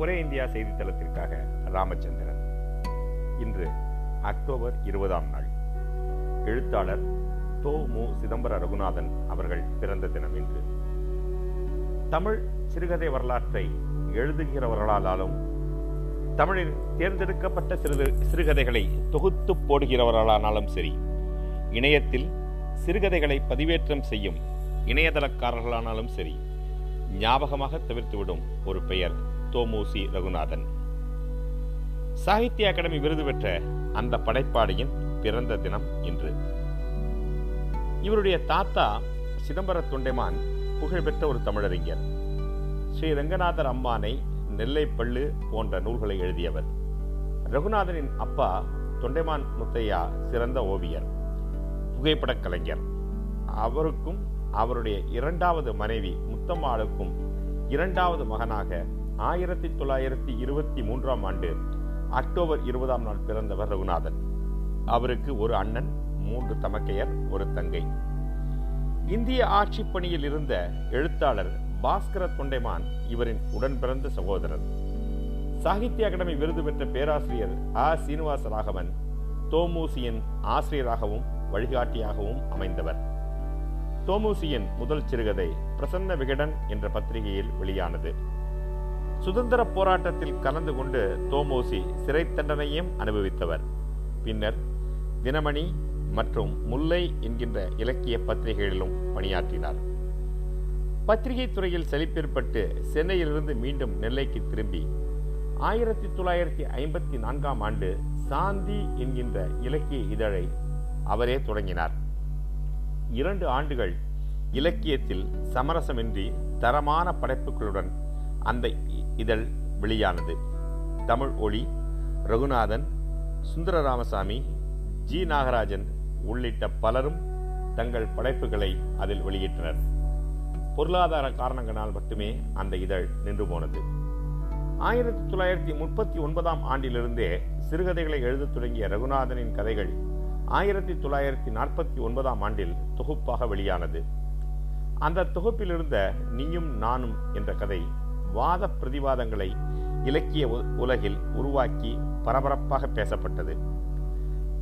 ஒரே இந்தியா செய்தித்தளத்திற்காக ராமச்சந்திரன். இன்று அக்டோபர் இருபதாம் நாள். எழுத்தாளர் தோ மு சிதம்பர ரகுநாதன் அவர்கள் பிறந்த தினம் இன்று. தமிழ் சிறுகதை வரலாற்றை எழுதுகிறவர்களாலும் தமிழில் தேர்ந்தெடுக்கப்பட்ட சிறு சிறுகதைகளை தொகுத்து போடுகிறவர்களானாலும் சரி இணையத்தில் சிறுகதைகளை பதிவேற்றம் செய்யும் இணையதளக்காரர்களானாலும் சரி ஞாபகமாக தவிர்த்துவிடும் ஒரு பெயர். தோமூசி ரகுநாதன். சாகித்ய அகாடமி விருது பெற்ற அந்த படைப்பாளியின் பிறந்த தினம் இன்று. இவருடைய தாத்தா சிதம்பர தொண்டைமான் புகழ்பெற்ற ஒரு தமிழறிஞர். ஸ்ரீ ரங்கநாதர் அம்மானை நெல்லை பள்ளு போன்ற நூல்களை எழுதியவர். ரகுநாதனின் அப்பா தொண்டைமான் முத்தையா சிறந்த ஓவியர் புகைப்படக் கலைஞர். அவருக்கும் அவருடைய இரண்டாவது மனைவி முத்தம்மாளுக்கும் இரண்டாவது மகனாக ஆயிரத்தி தொள்ளாயிரத்தி இருபத்தி மூன்றாம் ஆண்டு அக்டோபர் இருபதாம் நாள் பிறந்தவர் ரகுநாதன். அவருக்கு ஒரு அண்ணன் மூன்று தமக்கையர் ஒரு தங்கை. இந்திய ஆட்சி பணியில் இருந்த எழுத்தாளர் பாஸ்கர தொண்டைமான் இவரின் உடன் பிறந்த சகோதரர். சாகித்ய அகாடமி விருது பெற்ற பேராசிரியர் ஆ. சீனிவாச ராகவன் தோமூசியின் ஆசிரியராகவும் வழிகாட்டியாகவும் அமைந்தவர். தோமூசியின் முதல் சிறுகதை பிரசன்ன விகடன் என்ற பத்திரிகையில் வெளியானது. சுதந்திர போராட்டத்தில் கலந்து கொண்டு தோமோசி சிறை தண்டனையும் அனுபவித்தவர். பின்னர் தினமணி மற்றும் முல்லை என்கின்ற இலக்கிய பத்திரிகைகளிலும் பணியாற்றினார். பத்திரிகை துறையில் செழிப்பேற்பட்டு சென்னையிலிருந்து மீண்டும் நெல்லைக்கு திரும்பி ஆயிரத்தி தொள்ளாயிரத்தி ஐம்பத்தி நான்காம் ஆண்டு சாந்தி என்கின்ற இலக்கிய இதழை அவரே தொடங்கினார். இரண்டு ஆண்டுகள் இலக்கியத்தில் சமரசமின்றி தரமான படைப்புகளுடன் அந்த இதழ் வெளியானது. தமிழ் ஒளி ரகுநாதன் சுந்தர ராமசாமி ஜி. நாகராஜன் உள்ளிட்ட பலரும் தங்கள் படைப்புகளை அதில் வெளியிட்டனர். பொருளாதார காரணங்களால் மட்டுமே அந்த இதழ் நின்று போனது. ஆயிரத்தி தொள்ளாயிரத்தி முப்பத்தி ஒன்பதாம் ஆண்டிலிருந்தே சிறுகதைகளை எழுதத் தொடங்கிய ரகுநாதனின் கதைகள் ஆயிரத்தி தொள்ளாயிரத்தி நாற்பத்தி ஒன்பதாம் ஆண்டில் தொகுப்பாக வெளியானது. அந்த தொகுப்பிலிருந்த நீயும் நானும் என்ற கதை வாத பிரதிவாதங்களை இலக்கிய உலகில் உருவாக்கி பரபரப்பாக பேசப்பட்டது.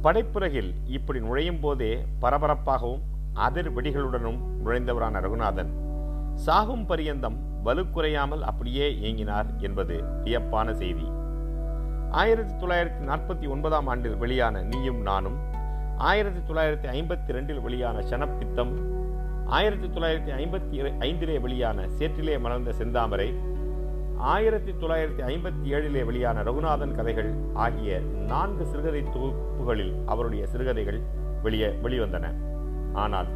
படைப்புலகில் இப்படி நுழையும் போதே பரபரப்பாகவும் அதிர் வெடிகளுடனும் நுழைந்தவரான ரகுநாதன். சாகும் பரியந்தம் வலுக்குறையாமல் அப்படியே இயங்கினார் என்பது வியப்பான செய்தி. ஆயிரத்தி தொள்ளாயிரத்தி நாற்பத்தி ஒன்பதாம் ஆண்டில் வெளியான நீயும் நானும் ஆயிரத்தி தொள்ளாயிரத்தி ஐம்பத்தி ரெண்டில் வெளியான சனப்பித்தம் ஆயிரத்தி தொள்ளாயிரத்தி ஐம்பத்தி ஐந்திலே வெளியான சேற்றிலே மலர்ந்த செந்தாமரை ஆயிரத்தி தொள்ளாயிரத்தி ஐம்பத்தி ஏழிலே வெளியான ரகுநாதன் கதைகள் ஆகிய நான்கு சிறுகதை தொகுப்புகளில் அவருடைய சிறுகதைகள் வெளியே வெளிவந்தன. ஆனால்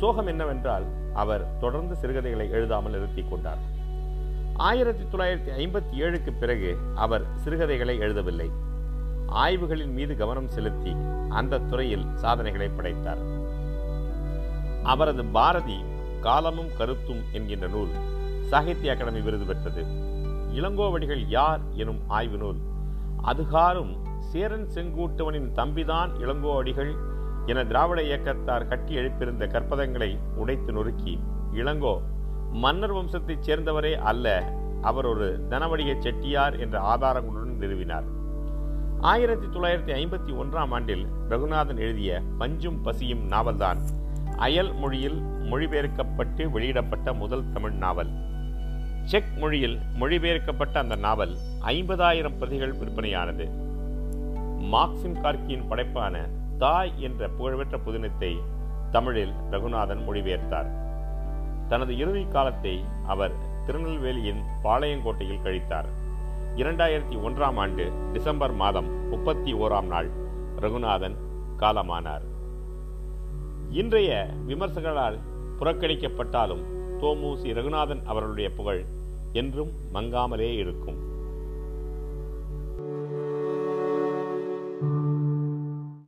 சோகம் என்னவென்றால் அவர் தொடர்ந்து சிறுகதைகளை எழுதாமல் நிறுத்தி கொண்டார். ஆயிரத்தி தொள்ளாயிரத்தி ஐம்பத்தி ஏழுக்கு பிறகு அவர் சிறுகதைகளை எழுதவில்லை. ஆய்வுகளின் மீது கவனம் செலுத்தி அந்த துறையில் சாதனைகளை படைத்தார். அவரது பாரதி காலமும் கருத்தும் என்கின்ற நூல் சாகித்ய அகாடமி விருது பெற்றது. இளங்கோவடிகள் யார் எனும் ஆய்வு நூல் அதுகாரும் சேரன் செங்கூட்டவனின் தம்பிதான் இளங்கோவடிகள் என திராவிட இயக்கத்தார் கட்டி எழுப்பியிருந்த கற்பதங்களை உடைத்து நொறுக்கி இளங்கோ மன்னர் வம்சத்தைச் சேர்ந்தவரே அல்ல அவர் ஒரு தனவடிக செட்டியார் என்ற ஆதாரங்களுடன் நிறுவினார். ஆயிரத்தி தொள்ளாயிரத்தி ஐம்பத்தி ஒன்றாம் ஆண்டில் ரகுநாதன் எழுதிய பஞ்சும் பசியும் நாவல்தான் அயல் மொழியில் மொழிபெயர்க்கப்பட்டு வெளியிடப்பட்ட முதல் தமிழ் நாவல். செக் மொழியில் மொழிபெயர்க்கப்பட்ட அந்த நாவல் ஐம்பதாயிரம் பிரதிகள் விற்பனையானது. மார்க்சிம் கார்கியின் படைப்பான தாய் என்ற புகழ்பெற்ற புதினத்தை தமிழில் ரகுநாதன் மொழிபெயர்த்தார். தனது இறுதி காலத்தை அவர் திருநெல்வேலியின் பாளையங்கோட்டையில் கழித்தார். இரண்டாயிரத்தி ஒன்றாம் ஆண்டு டிசம்பர் மாதம் முப்பத்தி ஓராம் நாள் ரகுநாதன் காலமானார். இன்றைய விமர்சகர்களால் புறக்கணிக்கப்பட்டாலும் தோமு சி ரகுநாதன் அவர்களுடைய புகழ் என்றும் மங்காமலே இருக்கும்.